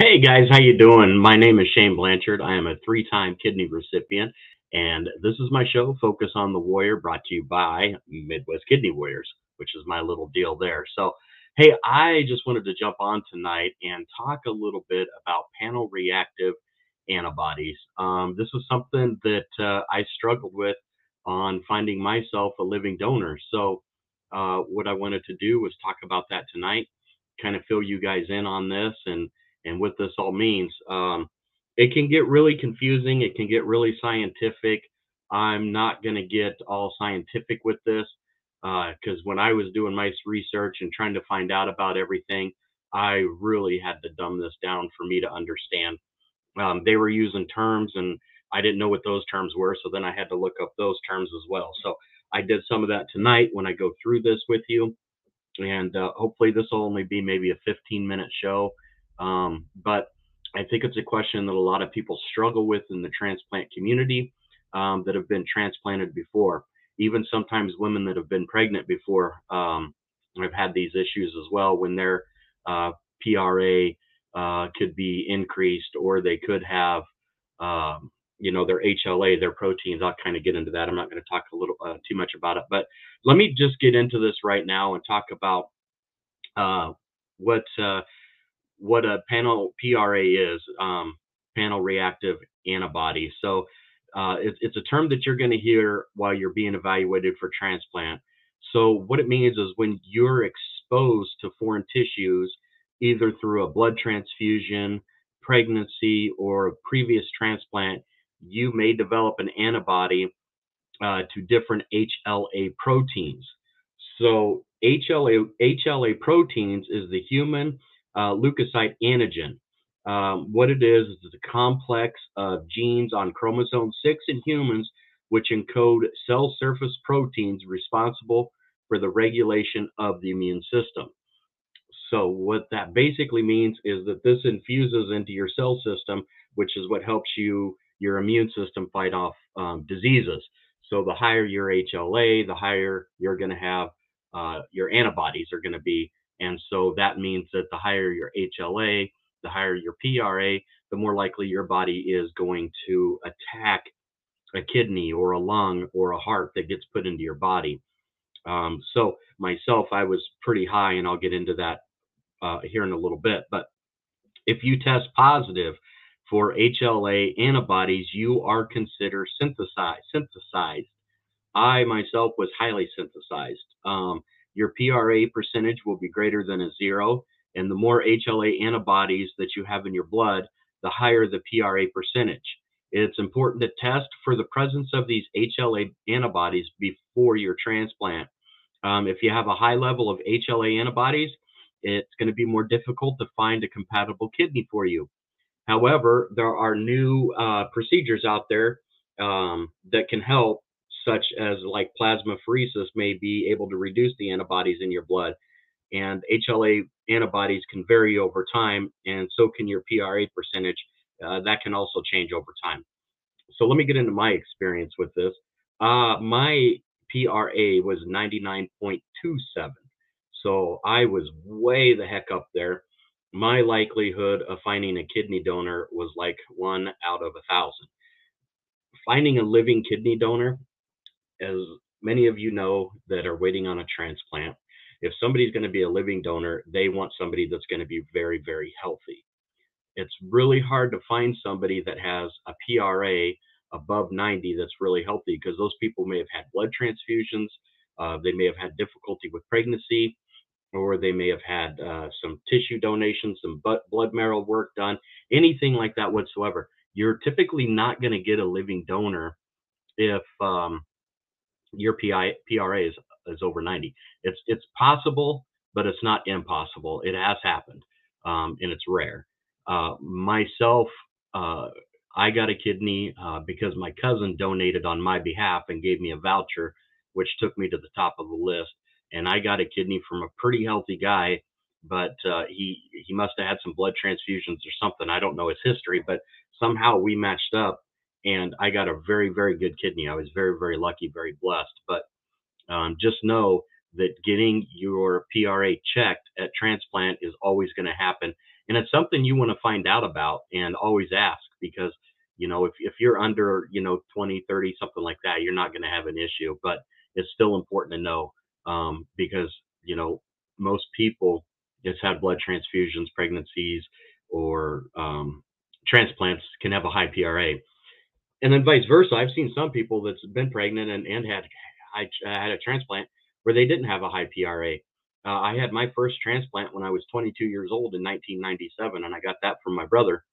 Hey guys, how you doing? My name is Shane Blanchard. I am a three-time kidney recipient, and this is my show, Focus on the Warrior, brought to you by Midwest Kidney Warriors, which is my little deal there. So, hey, I just wanted to jump on tonight and talk a little bit about panel reactive antibodies. Um, this was something that uh, I struggled with on finding myself a living donor. So, uh, what I wanted to do was talk about that tonight, kind of fill you guys in on this and and what this all means. Um, it can get really confusing. It can get really scientific. I'm not going to get all scientific with this because uh, when I was doing my research and trying to find out about everything, I really had to dumb this down for me to understand. Um, they were using terms and I didn't know what those terms were, so then I had to look up those terms as well. So I did some of that tonight when I go through this with you, and uh, hopefully this will only be maybe a 15 minute show. Um, but I think it's a question that a lot of people struggle with in the transplant community um, that have been transplanted before. Even sometimes women that have been pregnant before um, have had these issues as well when their uh, PRA uh, could be increased or they could have, um, you know, their HLA, their proteins. I'll kind of get into that. I'm not going to talk a little uh, too much about it, but let me just get into this right now and talk about uh, what uh, what a panel PRA is, um, panel reactive antibody. So uh, it, it's a term that you're going to hear while you're being evaluated for transplant. So what it means is when you're exposed to foreign tissues, either through a blood transfusion, pregnancy, or a previous transplant, you may develop an antibody uh, to different HLA proteins. So HLA HLA proteins is the human uh, leukocyte antigen. Um, what it is is it's a complex of genes on chromosome 6 in humans which encode cell surface proteins responsible for the regulation of the immune system. So what that basically means is that this infuses into your cell system, which is what helps you your immune system fight off um, diseases. So the higher your HLA, the higher you're going to have uh, your antibodies are going to be and so that means that the higher your HLA, the higher your PRA, the more likely your body is going to attack a kidney or a lung or a heart that gets put into your body. Um, so myself, I was pretty high, and I'll get into that uh, here in a little bit. But if you test positive for HLA antibodies, you are considered synthesized. Synthesized. I myself was highly synthesized. Um, your PRA percentage will be greater than a zero. And the more HLA antibodies that you have in your blood, the higher the PRA percentage. It's important to test for the presence of these HLA antibodies before your transplant. Um, if you have a high level of HLA antibodies, it's going to be more difficult to find a compatible kidney for you. However, there are new uh, procedures out there um, that can help such as like plasmapheresis may be able to reduce the antibodies in your blood. And HLA antibodies can vary over time, and so can your PRA percentage. Uh, that can also change over time. So let me get into my experience with this. Uh, my PRA was 99.27. So I was way the heck up there. My likelihood of finding a kidney donor was like one out of a thousand. Finding a living kidney donor as many of you know that are waiting on a transplant, if somebody's going to be a living donor, they want somebody that's going to be very, very healthy. It's really hard to find somebody that has a PRA above 90 that's really healthy because those people may have had blood transfusions, uh, they may have had difficulty with pregnancy, or they may have had uh, some tissue donations, some blood marrow work done, anything like that whatsoever. You're typically not going to get a living donor if um, your PI, PRA is, is over 90. It's it's possible, but it's not impossible. It has happened, um, and it's rare. Uh, myself, uh, I got a kidney uh, because my cousin donated on my behalf and gave me a voucher, which took me to the top of the list. And I got a kidney from a pretty healthy guy, but uh, he he must have had some blood transfusions or something. I don't know his history, but somehow we matched up and I got a very, very good kidney. I was very, very lucky, very blessed. But um, just know that getting your PRA checked at transplant is always going to happen. And it's something you want to find out about and always ask because, you know, if, if you're under, you know, 20, 30, something like that, you're not going to have an issue. But it's still important to know um, because, you know, most people just had blood transfusions, pregnancies, or um, transplants can have a high PRA. And then vice versa. I've seen some people that's been pregnant and, and had I had a transplant where they didn't have a high PRA. Uh, I had my first transplant when I was 22 years old in 1997, and I got that from my brother.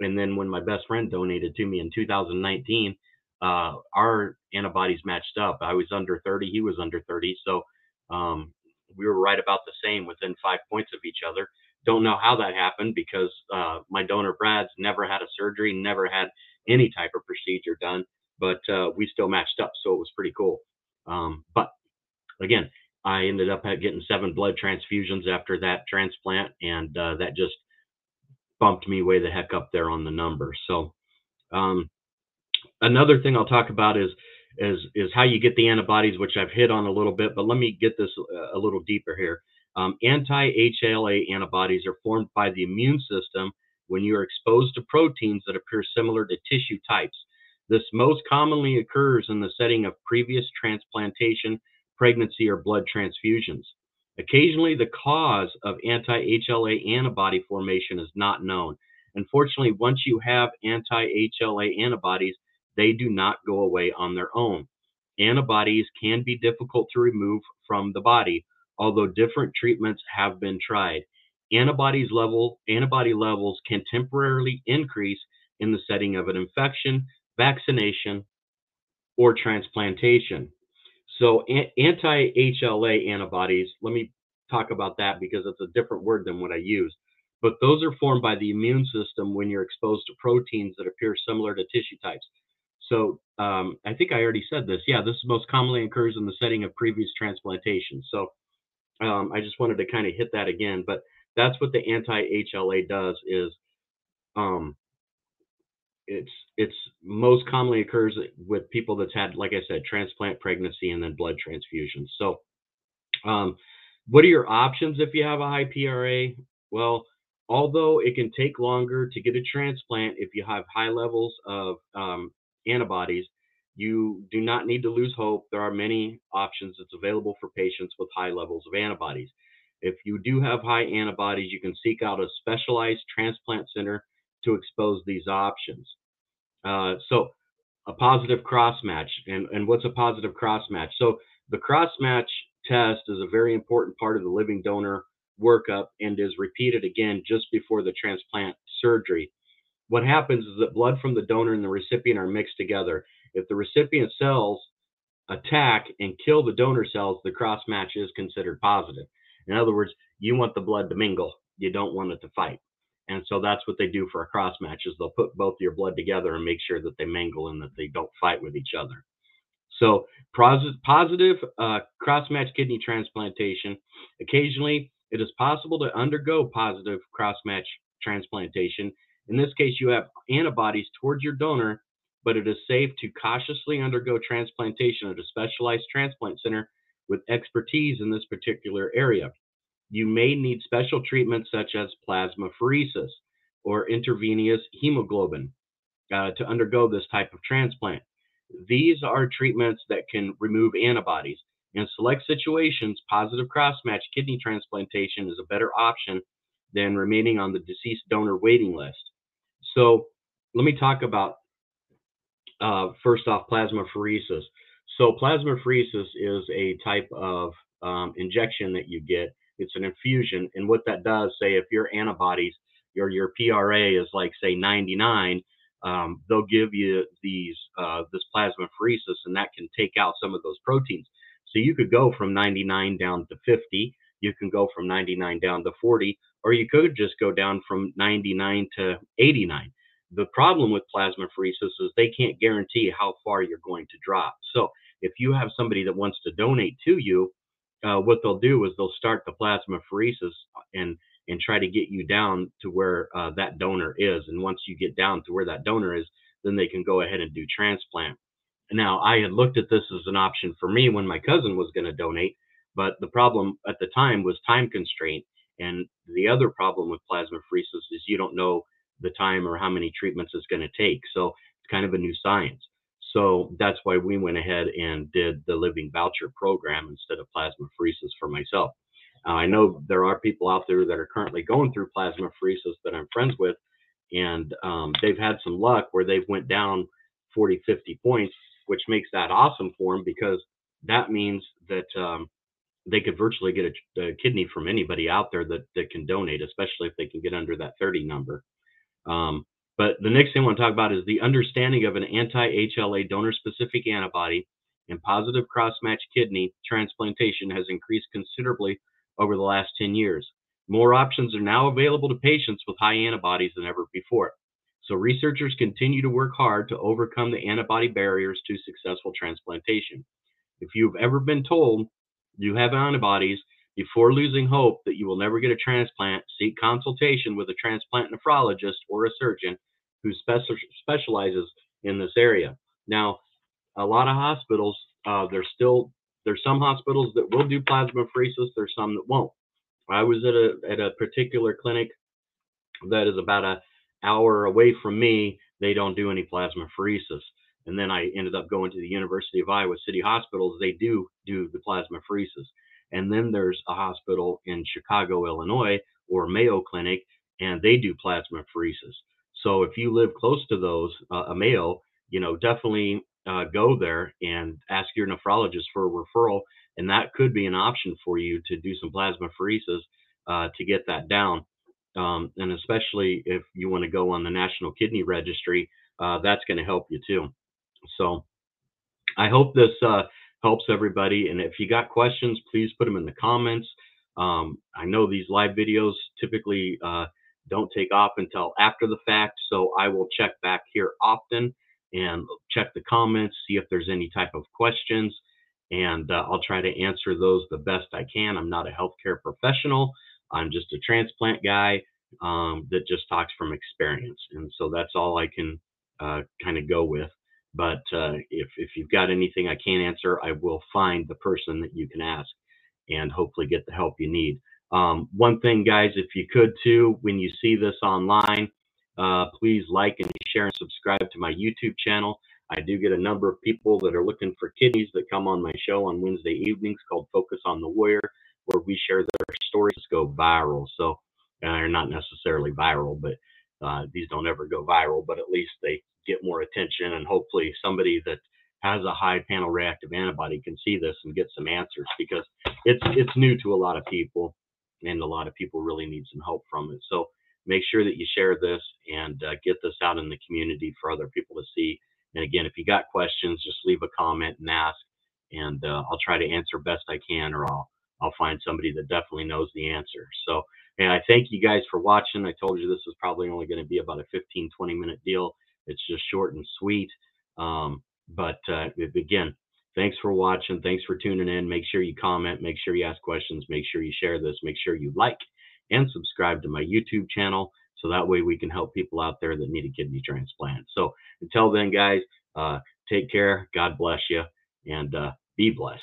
And then when my best friend donated to me in 2019, uh, our antibodies matched up. I was under 30, he was under 30, so um, we were right about the same within five points of each other. Don't know how that happened because uh, my donor Brad's never had a surgery, never had any type of procedure done, but uh, we still matched up, so it was pretty cool. Um, but again, I ended up getting seven blood transfusions after that transplant, and uh, that just bumped me way the heck up there on the numbers. So, um, another thing I'll talk about is is is how you get the antibodies, which I've hit on a little bit, but let me get this a little deeper here. Um, anti-HLA antibodies are formed by the immune system when you are exposed to proteins that appear similar to tissue types. This most commonly occurs in the setting of previous transplantation, pregnancy, or blood transfusions. Occasionally, the cause of anti-HLA antibody formation is not known. Unfortunately, once you have anti-HLA antibodies, they do not go away on their own. Antibodies can be difficult to remove from the body, although different treatments have been tried. Antibodies level, antibody levels can temporarily increase in the setting of an infection, vaccination, or transplantation. So anti-HLA antibodies, let me talk about that because it's a different word than what I use. But those are formed by the immune system when you're exposed to proteins that appear similar to tissue types. So um, I think I already said this. Yeah, this most commonly occurs in the setting of previous transplantation. So um, I just wanted to kind of hit that again. But that's what the anti-HLA does is um, it's it's most commonly occurs with people that's had, like I said, transplant, pregnancy, and then blood transfusions. So, um, what are your options if you have a high PRA? Well, although it can take longer to get a transplant if you have high levels of um, antibodies, you do not need to lose hope. There are many options that's available for patients with high levels of antibodies. If you do have high antibodies, you can seek out a specialized transplant center to expose these options. Uh, so a positive cross match, and, and what's a positive cross match? So the cross match test is a very important part of the living donor workup and is repeated again just before the transplant surgery. What happens is that blood from the donor and the recipient are mixed together. If the recipient cells attack and kill the donor cells, the cross match is considered positive. In other words, you want the blood to mingle. You don't want it to fight. And so that's what they do for a cross match is they'll put both your blood together and make sure that they mingle and that they don't fight with each other. So positive uh, cross match kidney transplantation. Occasionally, it is possible to undergo positive cross match transplantation. In this case, you have antibodies towards your donor, but it is safe to cautiously undergo transplantation at a specialized transplant center with expertise in this particular area you may need special treatments such as plasmapheresis or intravenous hemoglobin uh, to undergo this type of transplant. These are treatments that can remove antibodies. In select situations, positive cross-match kidney transplantation is a better option than remaining on the deceased donor waiting list. So let me talk about uh, first off plasmapheresis. So plasmapheresis is a type of um, injection that you get it's an infusion. And what that does, say, if your antibodies, your your PRA is like say 99, um, they'll give you these uh, this plasmapheresis, and that can take out some of those proteins. So you could go from 99 down to 50. You can go from 99 down to 40, or you could just go down from 99 to 89. The problem with plasmapheresis is they can't guarantee how far you're going to drop. So if you have somebody that wants to donate to you, uh, what they'll do is they'll start the plasmapheresis and and try to get you down to where uh, that donor is. And once you get down to where that donor is, then they can go ahead and do transplant. Now, I had looked at this as an option for me when my cousin was going to donate, but the problem at the time was time constraint. And the other problem with plasmapheresis is you don't know the time or how many treatments it's going to take. So it's kind of a new science. So that's why we went ahead and did the living voucher program instead of plasmapheresis for myself. Uh, I know there are people out there that are currently going through plasmapheresis that I'm friends with, and um, they've had some luck where they've went down 40, 50 points, which makes that awesome for them because that means that um, they could virtually get a, a, kidney from anybody out there that, that can donate, especially if they can get under that 30 number. Um, but the next thing I want to talk about is the understanding of an anti-HLA donor-specific antibody and positive cross-match kidney transplantation has increased considerably over the last 10 years. More options are now available to patients with high antibodies than ever before. So researchers continue to work hard to overcome the antibody barriers to successful transplantation. If you've ever been told you have antibodies before losing hope that you will never get a transplant, seek consultation with a transplant nephrologist or a surgeon who specializes in this area. Now, a lot of hospitals, uh, there's still there's some hospitals that will do plasmapheresis. There's some that won't. I was at a at a particular clinic that is about a hour away from me. They don't do any plasmapheresis. And then I ended up going to the University of Iowa City Hospitals. They do do the plasmapheresis. And then there's a hospital in Chicago, Illinois, or Mayo Clinic, and they do plasmapheresis. So if you live close to those, uh, a Mayo, you know, definitely uh, go there and ask your nephrologist for a referral, and that could be an option for you to do some plasmapheresis uh, to get that down. Um, and especially if you want to go on the National Kidney Registry, uh, that's going to help you too. So I hope this uh, helps everybody. And if you got questions, please put them in the comments. Um, I know these live videos typically uh, don't take off until after the fact, so I will check back here often and check the comments, see if there's any type of questions, and uh, I'll try to answer those the best I can. I'm not a healthcare professional. I'm just a transplant guy um, that just talks from experience, and so that's all I can uh, kind of go with. But uh, if if you've got anything I can't answer, I will find the person that you can ask, and hopefully get the help you need. Um, one thing, guys, if you could too, when you see this online, uh, please like and share and subscribe to my YouTube channel. I do get a number of people that are looking for kidneys that come on my show on Wednesday evenings called Focus on the Warrior, where we share their stories go viral. So, uh, they're not necessarily viral, but uh, these don't ever go viral, but at least they get more attention. And hopefully, somebody that has a high panel reactive antibody can see this and get some answers because it's it's new to a lot of people, and a lot of people really need some help from it. So make sure that you share this and uh, get this out in the community for other people to see. And again, if you got questions, just leave a comment and ask, and uh, I'll try to answer best I can, or I'll I'll find somebody that definitely knows the answer. So, and I thank you guys for watching. I told you this was probably only going to be about a 15, 20 minute deal. It's just short and sweet. Um, but uh, again, thanks for watching. Thanks for tuning in. Make sure you comment. Make sure you ask questions. Make sure you share this. Make sure you like and subscribe to my YouTube channel. So that way we can help people out there that need a kidney transplant. So until then, guys, uh, take care. God bless you and uh, be blessed.